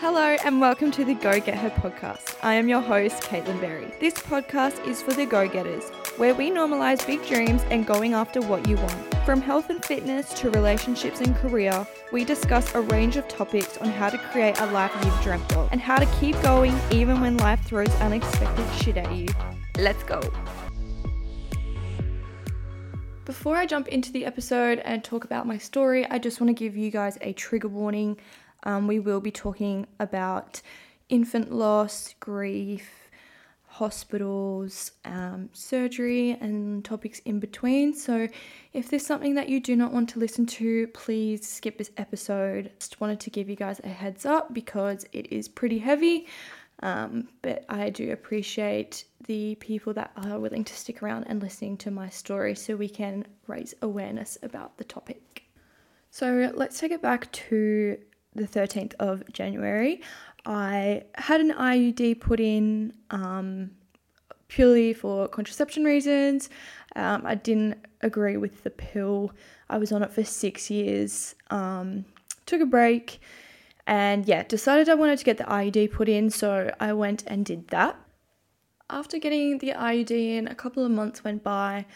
Hello and welcome to the Go Get Her podcast. I am your host, Caitlin Berry. This podcast is for the go getters, where we normalize big dreams and going after what you want. From health and fitness to relationships and career, we discuss a range of topics on how to create a life you've dreamt of and how to keep going even when life throws unexpected shit at you. Let's go. Before I jump into the episode and talk about my story, I just want to give you guys a trigger warning. Um, we will be talking about infant loss, grief, hospitals, um, surgery, and topics in between. So, if there's something that you do not want to listen to, please skip this episode. Just wanted to give you guys a heads up because it is pretty heavy. Um, but I do appreciate the people that are willing to stick around and listening to my story so we can raise awareness about the topic. So let's take it back to the 13th of January. I had an IUD put in um, purely for contraception reasons. Um, I didn't agree with the pill. I was on it for six years, um, took a break and yeah, decided I wanted to get the IUD put in, so I went and did that. After getting the IUD in, a couple of months went by.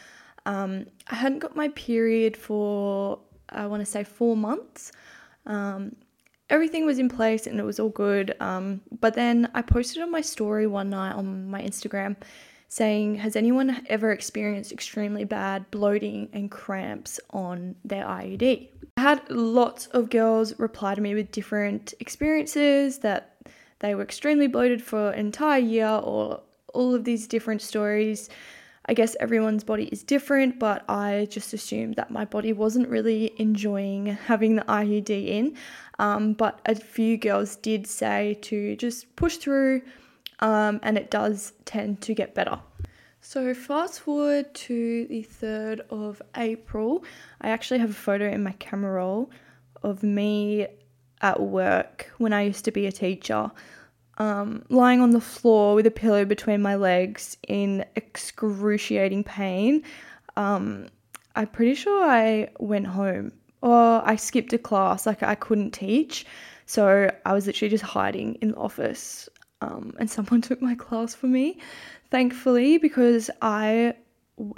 Um, I hadn't got my period for, I want to say, four months. Um, everything was in place and it was all good. Um, but then I posted on my story one night on my Instagram saying, Has anyone ever experienced extremely bad bloating and cramps on their IUD? I had lots of girls reply to me with different experiences that they were extremely bloated for an entire year or all of these different stories. I guess everyone's body is different, but I just assumed that my body wasn't really enjoying having the IUD in. Um, but a few girls did say to just push through, um, and it does tend to get better. So, fast forward to the 3rd of April, I actually have a photo in my camera roll of me at work when I used to be a teacher, um, lying on the floor with a pillow between my legs in excruciating pain. Um, I'm pretty sure I went home or I skipped a class, like I couldn't teach. So I was literally just hiding in the office um, and someone took my class for me, thankfully, because I,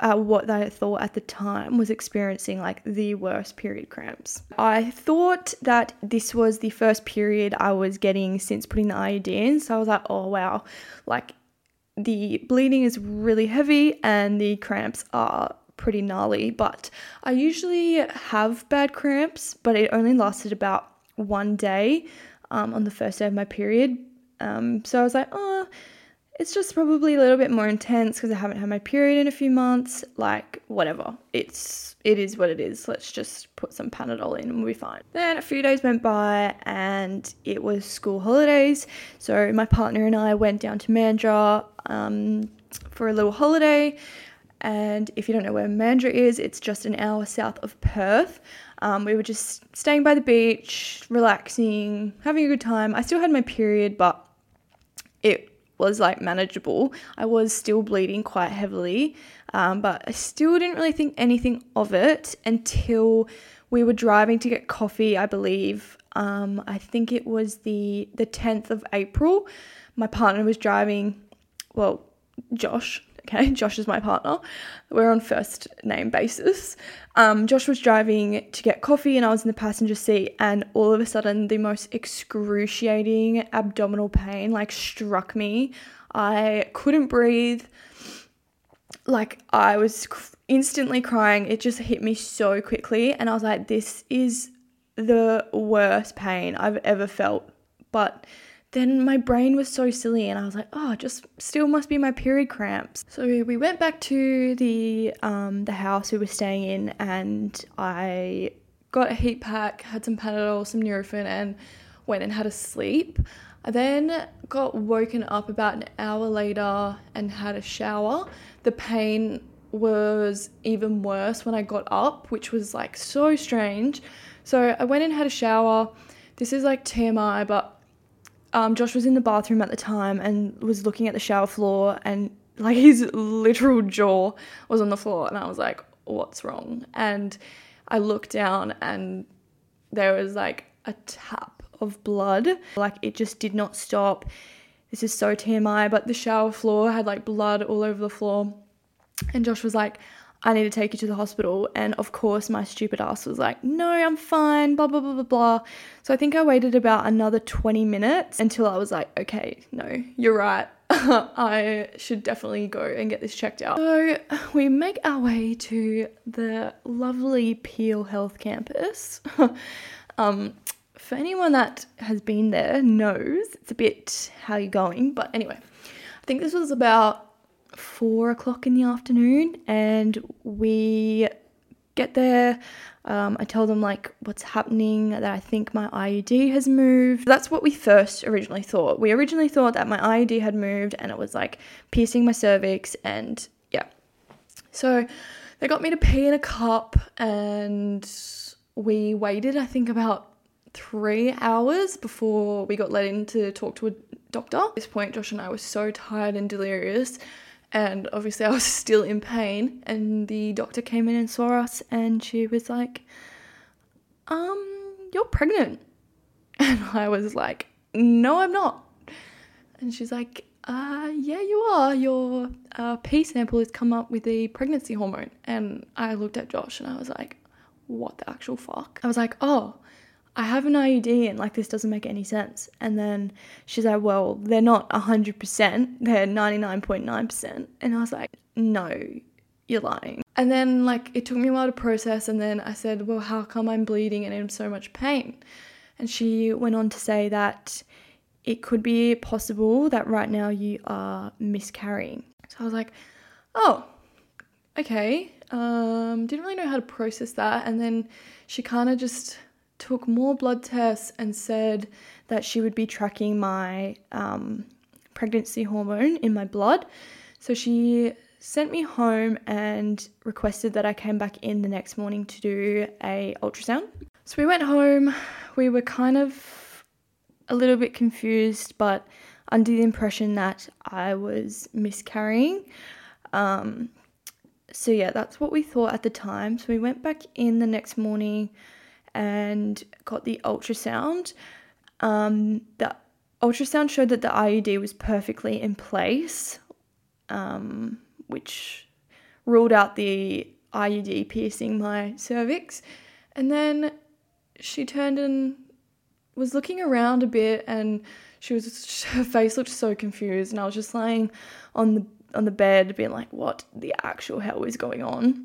at what I thought at the time, was experiencing like the worst period cramps. I thought that this was the first period I was getting since putting the IUD in, so I was like, oh wow, like the bleeding is really heavy and the cramps are pretty gnarly, but I usually have bad cramps, but it only lasted about one day um, on the first day of my period. Um, so I was like, oh, it's just probably a little bit more intense because I haven't had my period in a few months. Like, whatever. It's it is what it is. Let's just put some Panadol in and we'll be fine. Then a few days went by and it was school holidays. So my partner and I went down to Mandurah um, for a little holiday. And if you don't know where Mandurah is, it's just an hour south of Perth. Um, we were just staying by the beach, relaxing, having a good time. I still had my period, but it was like manageable. I was still bleeding quite heavily, um, but I still didn't really think anything of it until we were driving to get coffee. I believe um, I think it was the the tenth of April. My partner was driving. Well, Josh Okay, Josh is my partner. We're on first name basis. Um, Josh was driving to get coffee, and I was in the passenger seat, and all of a sudden, the most excruciating abdominal pain like struck me. I couldn't breathe. Like, I was instantly crying. It just hit me so quickly, and I was like, this is the worst pain I've ever felt. But then my brain was so silly and I was like, oh, just still must be my period cramps. So we went back to the um, the house we were staying in and I got a heat pack, had some Panadol, some Nurofen and went and had a sleep. I then got woken up about an hour later and had a shower. The pain was even worse when I got up, which was like so strange. So I went and had a shower. This is like TMI, but um, Josh was in the bathroom at the time and was looking at the shower floor and like his literal jaw was on the floor and I was like, what's wrong? And I looked down and there was like a tap of blood. Like it just did not stop. This is so TMI, but the shower floor had like blood all over the floor. And Josh was like, I need to take you to the hospital. And of course, my stupid ass was like, no, I'm fine, blah, blah, blah, blah, blah. So I think I waited about another 20 minutes until I was like, okay, no, you're right. I should definitely go and get this checked out. So we make our way to the lovely Peel Health Campus. um, for anyone that has been there knows it's a bit how you're going, but anyway, I think this was about four o'clock in the afternoon, and we get there. Um, I tell them like what's happening, that I think my IUD has moved. That's what we first originally thought. We originally thought that my IUD had moved and it was like piercing my cervix, and yeah. So they got me to pee in a cup, and we waited, I think, about three hours before we got let in to talk to a doctor. At this point, Josh and I were so tired and delirious and obviously I was still in pain. And the doctor came in and saw us and she was like um you're pregnant. And I was like no I'm not. And she's like uh yeah you are. Your uh, pee sample has come up with a pregnancy hormone. And I looked at Josh and I was like what the actual fuck? I was like oh I have an IUD and like this doesn't make any sense. And then she's like, well, they're not 100%, they're 99.9%. And I was like, no, you're lying. And then like it took me a while to process. And then I said, well, how come I'm bleeding and in so much pain? And she went on to say that it could be possible that right now you are miscarrying. So I was like, oh, okay. Um, didn't really know how to process that. And then she kind of just took more blood tests and said that she would be tracking my um, pregnancy hormone in my blood. So she sent me home and requested that I came back in the next morning to do a ultrasound. So we went home. We were kind of a little bit confused, but under the impression that I was miscarrying. Um, so yeah, that's what we thought at the time. So we went back in the next morning and got the ultrasound. Um, the ultrasound showed that the IUD was perfectly in place, um, which ruled out the IUD piercing my cervix. And then she turned and was looking around a bit, and she was her face looked so confused, and I was just lying on the on the bed, being like, "What the actual hell is going on?"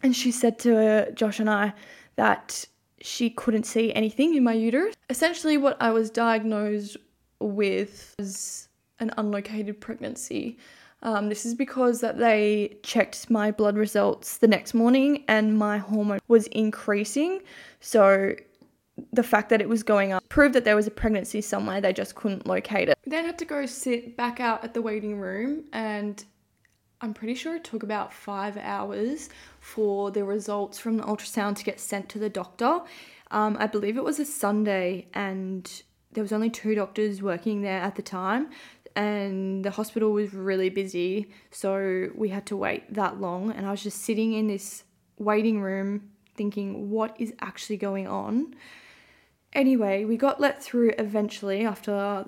And she said to Josh and I that she couldn't see anything in my uterus. Essentially, what I was diagnosed with was an unlocated pregnancy. Um, this is because that they checked my blood results the next morning and my hormone was increasing. So the fact that it was going up proved that there was a pregnancy somewhere. They just couldn't locate it. We then had to go sit back out at the waiting room and I'm pretty sure it took about five hours for the results from the ultrasound to get sent to the doctor. Um, I believe it was a Sunday, and there was only two doctors working there at the time, and the hospital was really busy, so we had to wait that long. And I was just sitting in this waiting room thinking, what is actually going on? Anyway, we got let through eventually after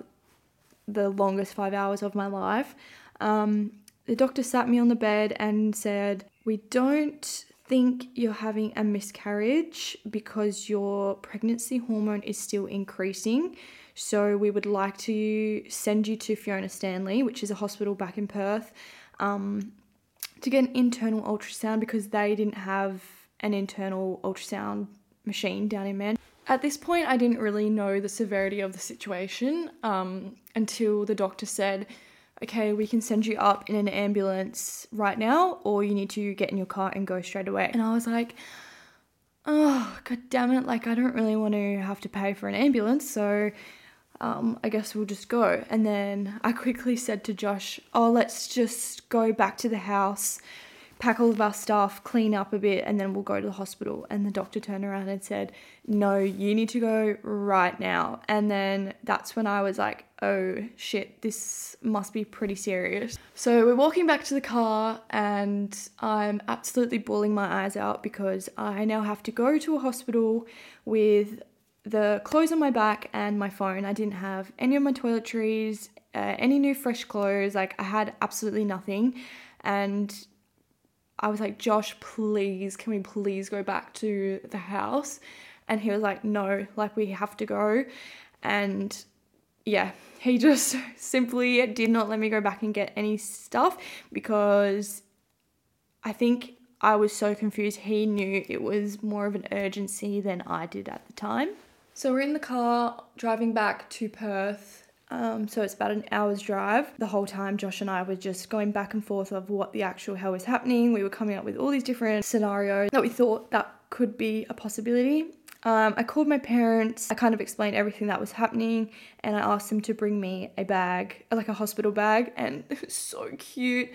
the longest five hours of my life. Um, the doctor sat me on the bed and said, We don't think you're having a miscarriage because your pregnancy hormone is still increasing. So, we would like to send you to Fiona Stanley, which is a hospital back in Perth, um, to get an internal ultrasound because they didn't have an internal ultrasound machine down in Man. At this point, I didn't really know the severity of the situation um, until the doctor said, okay, we can send you up in an ambulance right now, or you need to get in your car and go straight away. And I was like, oh, god damn it, like I don't really want to have to pay for an ambulance, so um, I guess we'll just go. And then I quickly said to Josh, oh, let's just go back to the house pack all of our stuff, clean up a bit, and then we'll go to the hospital. And the doctor turned around and said, No, you need to go right now. And then that's when I was like, Oh shit, this must be pretty serious. So we're walking back to the car, and I'm absolutely bawling my eyes out because I now have to go to a hospital with the clothes on my back and my phone. I didn't have any of my toiletries, uh, any new fresh clothes. Like I had absolutely nothing. And I was like, Josh, please, can we please go back to the house? And he was like, no, like we have to go. And yeah, he just simply did not let me go back and get any stuff because I think I was so confused. He knew it was more of an urgency than I did at the time. So we're in the car driving back to Perth. Um, so it's about an hour's drive. The whole time, Josh and I were just going back and forth of what the actual hell was happening. We were coming up with all these different scenarios that we thought that could be a possibility. Um, I called my parents. I kind of explained everything that was happening, and I asked them to bring me a bag, like a hospital bag, and it was so cute.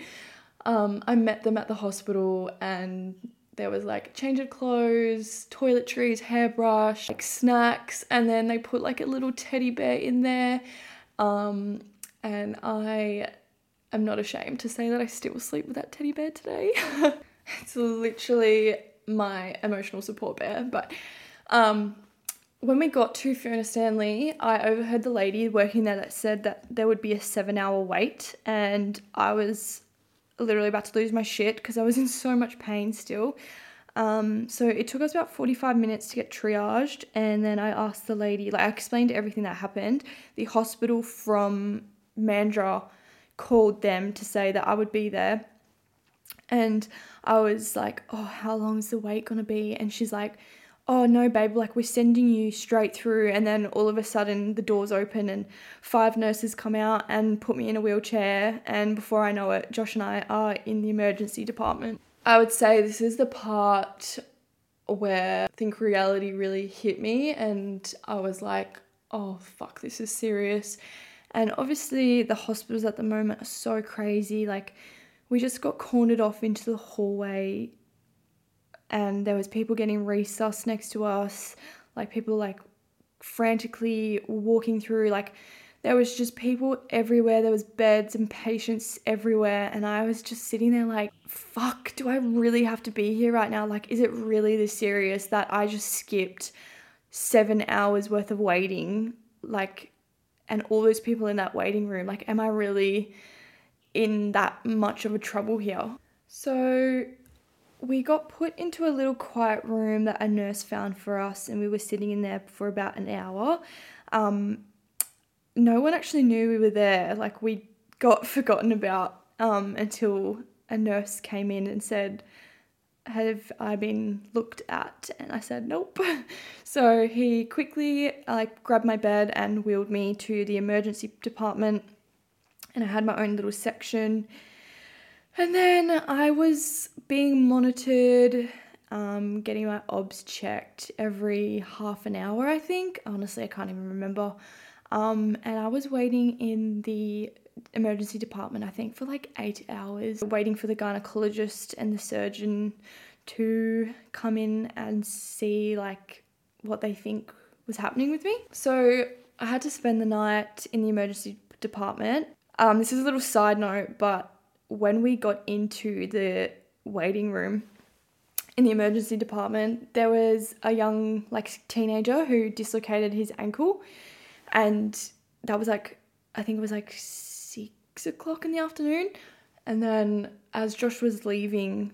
Um, I met them at the hospital, and there was like change of clothes, toiletries, hairbrush, like snacks, and then they put like a little teddy bear in there. Um, and I am not ashamed to say that I still sleep with that teddy bear today. it's literally my emotional support bear, but um, when we got to Fiona Stanley, I overheard the lady working there that said that there would be a seven hour wait, and I was literally about to lose my shit because I was in so much pain still. Um, so it took us about 45 minutes to get triaged, and then I asked the lady, like, I explained everything that happened. The hospital from Mandurah called them to say that I would be there. And I was like, Oh, how long is the wait gonna be? And she's like, oh no babe like we're sending you straight through and then all of a sudden the doors open and five nurses come out and put me in a wheelchair and before i know it josh and i are in the emergency department i would say this is the part where i think reality really hit me and i was like oh fuck this is serious. And obviously the hospitals at the moment are so crazy. Like we just got cornered off into the hallway and there was people getting resus next to us, like people like frantically walking through, like there was just people everywhere. There was beds and patients everywhere, and I was just sitting there like, fuck, do I really have to be here right now? Like, is it really this serious that I just skipped seven hours worth of waiting? Like, and all those people in that waiting room, like, am I really in that much of a trouble here? So we got put into a little quiet room that a nurse found for us, and we were sitting in there for about an hour. Um, no one actually knew we were there. Like, we got forgotten about um, until a nurse came in and said, have I been looked at? And I said, nope. So he quickly like grabbed my bed and wheeled me to the emergency department. And I had my own little section. And then I was being monitored, um, getting my obs checked every half an hour, I think. Honestly, I can't even remember. Um, and I was waiting in the emergency department, I think, for like eight hours, waiting for the gynecologist and the surgeon to come in and see like what they think was happening with me. So I had to spend the night in the emergency department. Um, this is a little side note, but when we got into the waiting room in the emergency department, there was a young like teenager who dislocated his ankle, and that was like I think it was like six o'clock in the afternoon, and then as Josh was leaving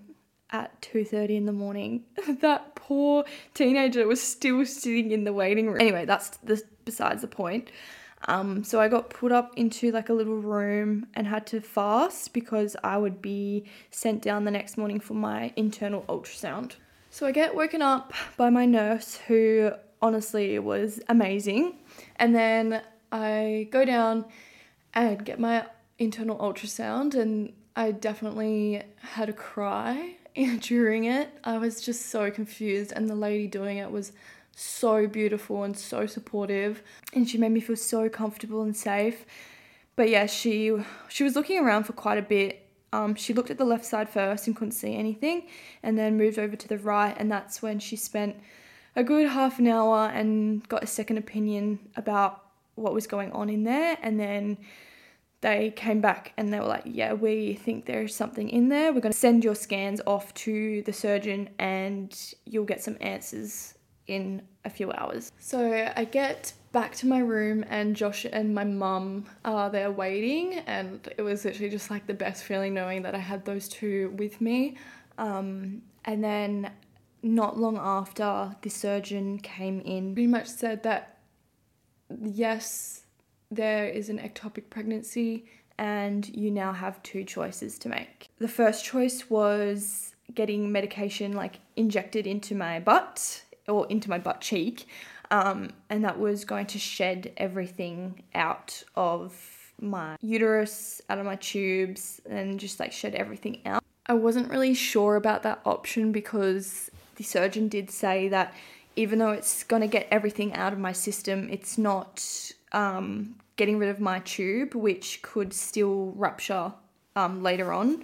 at 2:30 in the morning that poor teenager was still sitting in the waiting room. Anyway that's the besides the point. Um, so I got put up into like a little room and had to fast because I would be sent down the next morning for my internal ultrasound. So I get woken up by my nurse, who honestly it was amazing. And then I go down and get my internal ultrasound, and I definitely had a cry during it. I was just so confused, and the lady doing it was so beautiful and so supportive and she made me feel so comfortable and safe but yeah she she was looking around for quite a bit um, she looked at the left side first and couldn't see anything and then moved over to the right and that's when she spent a good half an hour and got a second opinion about what was going on in there and then they came back and they were like, Yeah, we think there's something in there. We're going to send your scans off to the surgeon and you'll get some answers in a few hours. So I get back to my room and Josh and my mum are there waiting and it was literally just like the best feeling knowing that I had those two with me. Um, and then not long after the surgeon came in, pretty much said that yes, there is an ectopic pregnancy and you now have two choices to make. The first choice was getting medication like injected into my butt or into my butt cheek, um, and that was going to shed everything out of my uterus, out of my tubes, and just like shed everything out. I wasn't really sure about that option because the surgeon did say that even though it's going to get everything out of my system, it's not um, getting rid of my tube, which could still rupture um, later on.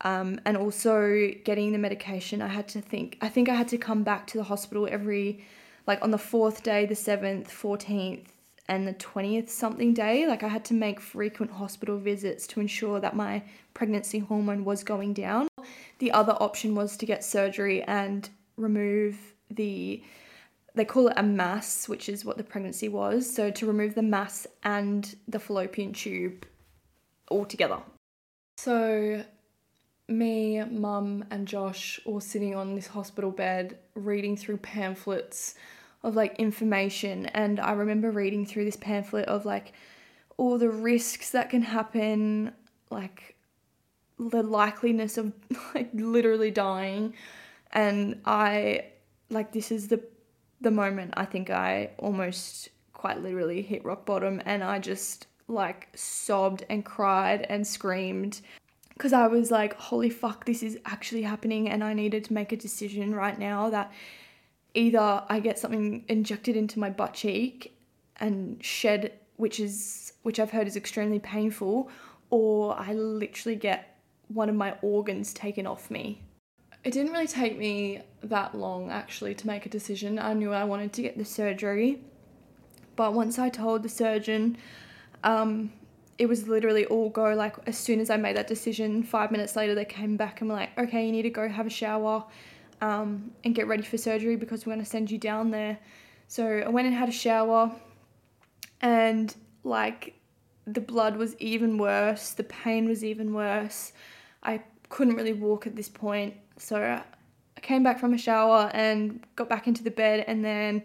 Um, and also getting the medication, I had to think, I think I had to come back to the hospital every, like on the fourth day, the seventh, 14th, and the 20th something day. Like I had to make frequent hospital visits to ensure that my pregnancy hormone was going down. The other option was to get surgery and remove the they call it a mass, which is what the pregnancy was. So to remove the mass and the fallopian tube altogether. So me, mum, and Josh all sitting on this hospital bed reading through pamphlets of like information. And I remember reading through this pamphlet of like all the risks that can happen, like the likeliness of like literally dying. And I like this is the the moment I think I almost quite literally hit rock bottom and I just like sobbed and cried and screamed because I was like, holy fuck, this is actually happening, and I needed to make a decision right now that either I get something injected into my butt cheek and shed, which is which I've heard is extremely painful, or I literally get one of my organs taken off me. It didn't really take me that long actually to make a decision. I knew I wanted to get the surgery, but once I told the surgeon, um, it was literally all go. Like as soon as I made that decision, five minutes later they came back and were like, "Okay, you need to go have a shower, um, and get ready for surgery because we're gonna send you down there." So I went and had a shower, and like the blood was even worse, the pain was even worse. I couldn't really walk at this point, so I came back from a shower and got back into the bed, and then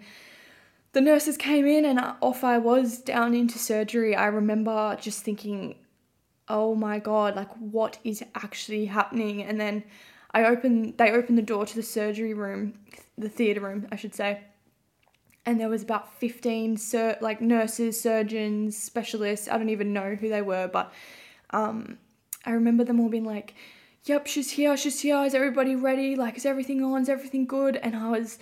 the nurses came in and off I was down into surgery. I remember just thinking, oh my god, like what is actually happening? And then I opened, they opened the door to the surgery room, the theatre room, I should say. And there was about 15 sur- like nurses, surgeons, specialists. I don't even know who they were, but um, I remember them all being like, yep, she's here, she's here. Is everybody ready? Like, is everything on? Is everything good? And I was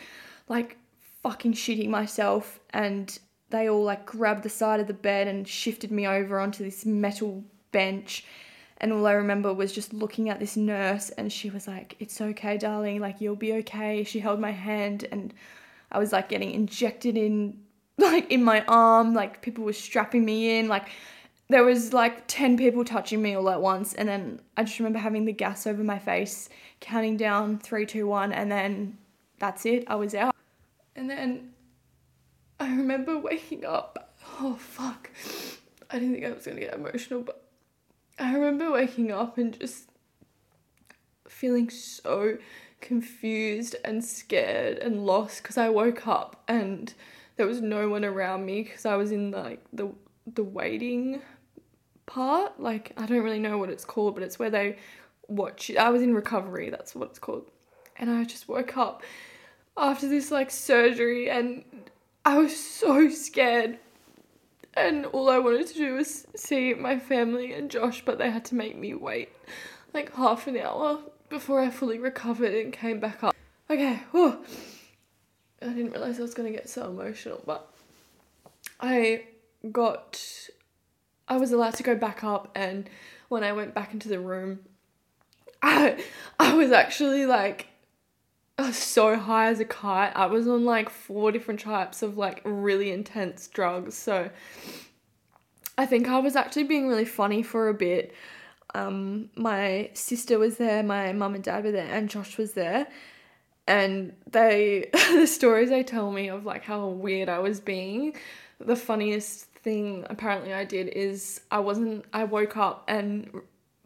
like fucking shitting myself and they all like grabbed the side of the bed and shifted me over onto this metal bench and all I remember was just looking at this nurse and she was like it's okay darling like you'll be okay she held my hand and I was like getting injected in like in my arm like people were strapping me in like there was like 10 people touching me all at once and then I just remember having the gas over my face counting down three, two, one, and then that's it I was out and then I remember waking up. Oh, fuck. I didn't think I was going to get emotional, but I remember waking up and just feeling so confused and scared and lost because I woke up and there was no one around me because I was in like the the waiting part. Like I don't really know what it's called, but it's where they watch. I was in recovery. That's what it's called. And I just woke up after this like surgery and I was so scared and all I wanted to do was see my family and Josh but they had to make me wait like half an hour before I fully recovered and came back up. Okay, whew. I didn't realize I was going to get so emotional but I got I was allowed to go back up and when I went back into the room I I was actually like was so high as a kite. I was on like four different types of like really intense drugs. So I think I was actually being really funny for a bit. Um, my sister was there, my mum and dad were there, and Josh was there. and they the stories they tell me of like how weird I was being. The funniest thing apparently I did is I wasn't. I woke up and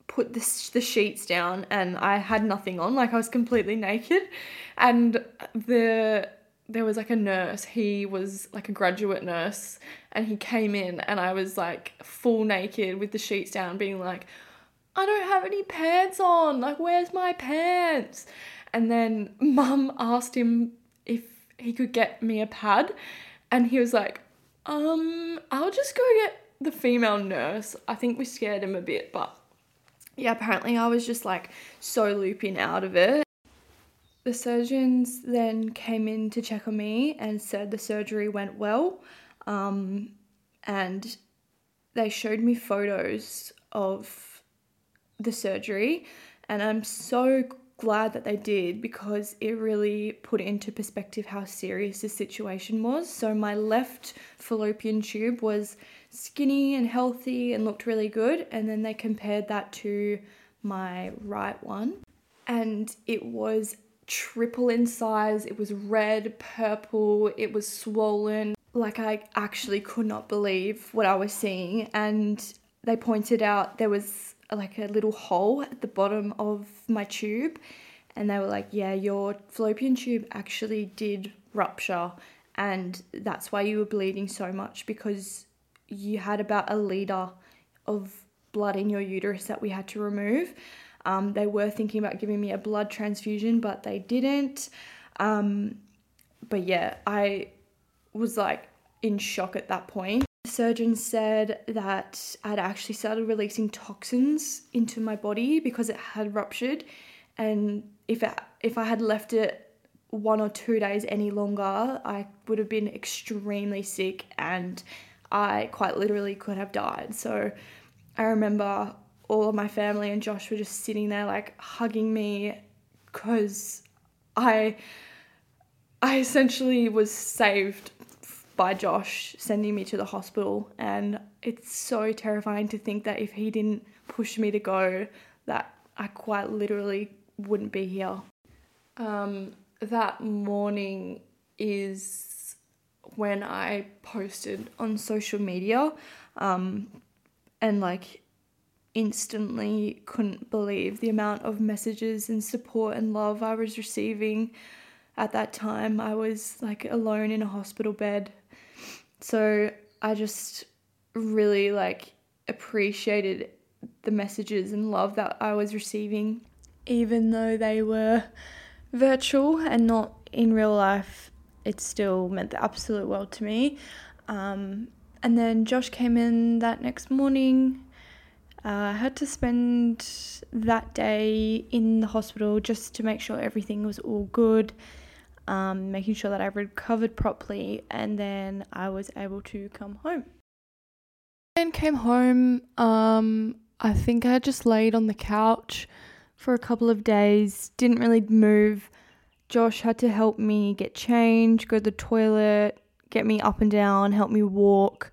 put the, the sheets down and I had nothing on like I was completely naked and the there was like a nurse he was like a graduate nurse and he came in and I was like full naked with the sheets down being like I don't have any pants on like where's my pants and then mum asked him if he could get me a pad and he was like um I'll just go get the female nurse I think we scared him a bit but yeah, apparently I was just like so looping out of it. The surgeons then came in to check on me and said the surgery went well. Um, and they showed me photos of the surgery, and I'm so glad that they did because it really put into perspective how serious the situation was. So, my left fallopian tube was skinny and healthy and looked really good. And then they compared that to my right one, and it was triple in size. It was red, purple, it was swollen. Like, I actually could not believe what I was seeing. And they pointed out there was like a little hole at the bottom of my tube. And they were like, Yeah, your fallopian tube actually did rupture. And that's why you were bleeding so much because you had about a litre of blood in your uterus that we had to remove. Um, they were thinking about giving me a blood transfusion, but they didn't. Um, but yeah, I was like in shock at that point. Surgeon said that I'd actually started releasing toxins into my body because it had ruptured, and if it, if I had left it one or two days any longer, I would have been extremely sick and I quite literally could have died. So I remember all of my family and Josh were just sitting there like hugging me because I I essentially was saved by Josh sending me to the hospital and it's so terrifying to think that if he didn't push me to go that I quite literally wouldn't be here. Um, that morning is when I posted on social media um, and like instantly couldn't believe the amount of messages and support and love I was receiving at that time. I was like alone in a hospital bed. So I just really like appreciated the messages and love that I was receiving even though they were virtual and not in real life it still meant the absolute world to me. Um, and then Josh came in that next morning. Uh, I had to spend that day in the hospital just to make sure everything was all good, um, making sure that I recovered properly, and then I was able to come home. And came home. Um, I think I just laid on the couch for a couple of days, didn't really move. Josh had to help me get changed, go to the toilet, get me up and down, help me walk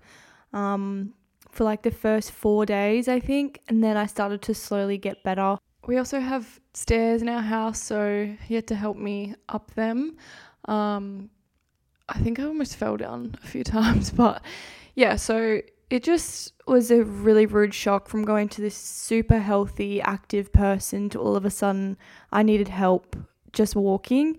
um, for like the first four days, I think. And then I started to slowly get better. We also have stairs in our house, so he had to help me up them. Um, I think I almost fell down a few times, but yeah, so it just was a really rude shock from going to this super healthy, active person to all of a sudden I needed help just walking,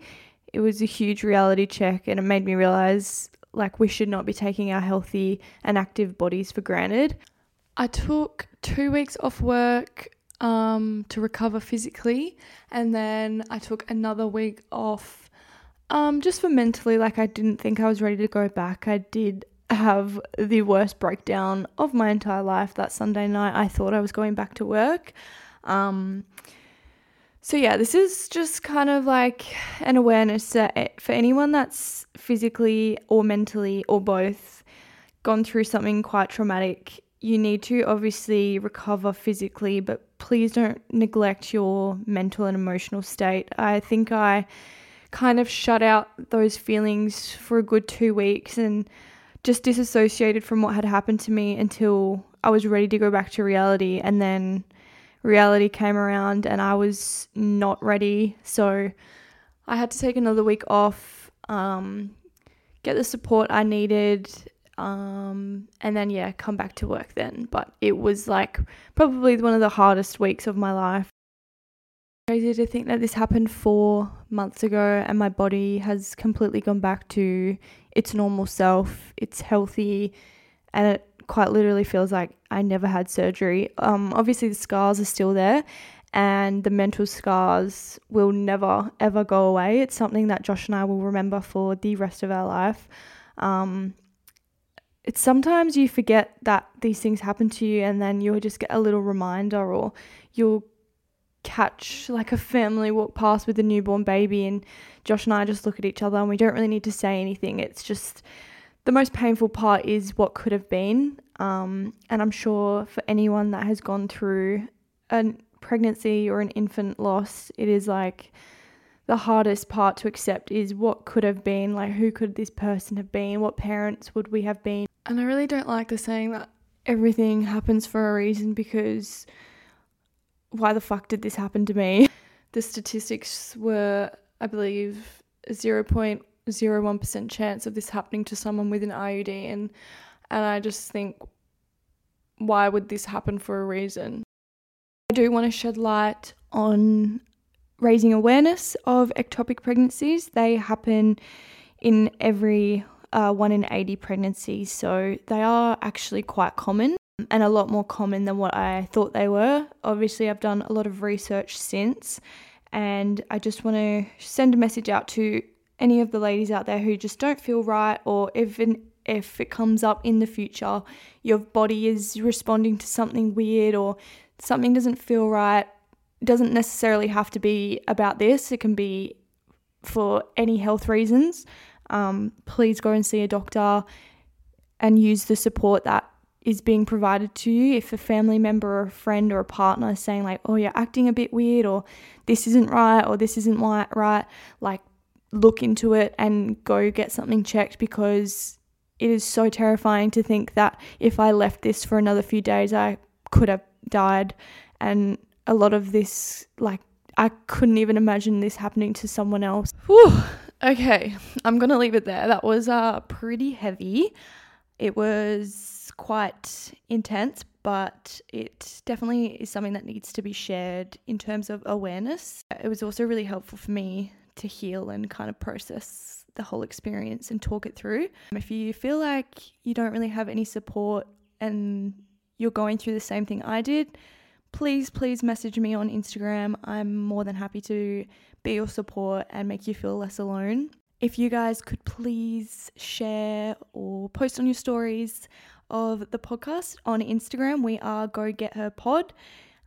it was a huge reality check and it made me realize like we should not be taking our healthy and active bodies for granted. I took two weeks off work um, to recover physically, and then I took another week off um, just for mentally. Like, I didn't think I was ready to go back. I did have the worst breakdown of my entire life that Sunday night. I thought I was going back to work. Um, so, yeah, this is just kind of like an awareness that for anyone that's physically or mentally or both gone through something quite traumatic, you need to obviously recover physically, but please don't neglect your mental and emotional state. I think I kind of shut out those feelings for a good two weeks and just disassociated from what had happened to me until I was ready to go back to reality. And then reality came around and I was not ready. So I had to take another week off, um, get the support I needed, um, and then, yeah, come back to work then. But it was like probably one of the hardest weeks of my life. Crazy to think that this happened four months ago and my body has completely gone back to its normal self. It's healthy and it quite literally feels like I never had surgery. Um, obviously, the scars are still there and the mental scars will never ever go away. It's something that Josh and I will remember for the rest of our life. Um, it's sometimes you forget that these things happen to you, and then you'll just get a little reminder, or you'll catch like a family walk past with a newborn baby, and Josh and I just look at each other, and we don't really need to say anything. It's just the most painful part is what could have been. Um, and I'm sure for anyone that has gone through a pregnancy or an infant loss, it is like the hardest part to accept is what could have been, like who could this person have been, what parents would we have been. And I really don't like the saying that everything happens for a reason because why the fuck did this happen to me? The statistics were, I believe, 0.01% chance of this happening to someone with an IUD and and I just think why would this happen for a reason? I do want to shed light on raising awareness of ectopic pregnancies. They happen in every uh, 1 in 80 pregnancies, so they are actually quite common and a lot more common than what I thought they were. Obviously, I've done a lot of research since, and I just want to send a message out to any of the ladies out there who just don't feel right, or even if it comes up in the future, your body is responding to something weird or something doesn't feel right. It doesn't necessarily have to be about this, it can be for any health reasons. Um, please go and see a doctor and use the support that is being provided to you. If a family member or a friend or a partner is saying, like, oh, you're acting a bit weird, or this isn't right, or this isn't right, like, look into it and go get something checked because it is so terrifying to think that if I left this for another few days, I could have died. And a lot of this, like, I couldn't even imagine this happening to someone else. Whew. Okay, I'm gonna leave it there. That was uh, pretty heavy. It was quite intense, but it definitely is something that needs to be shared in terms of awareness. It was also really helpful for me to heal and kind of process the whole experience and talk it through. If you feel like you don't really have any support and you're going through the same thing I did, please, please message me on Instagram. I'm more than happy to be your support and make you feel less alone. If you guys could please share or post on your stories of the podcast on Instagram, we are Go Get Her Pod.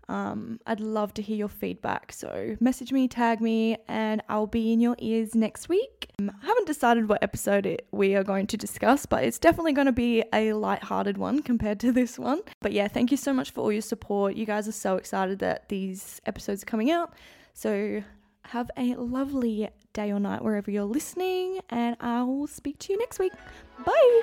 Um, I'd love to hear your feedback. So message me, tag me, and I'll be in your ears next week. Um, I haven't decided what episode it, we are going to discuss, but it's definitely going to be a light-hearted one compared to this one. But yeah, thank you so much for all your support. You guys are so excited that these episodes are coming out. So have a lovely day or night wherever you're listening, and I'll speak to you next week. Bye.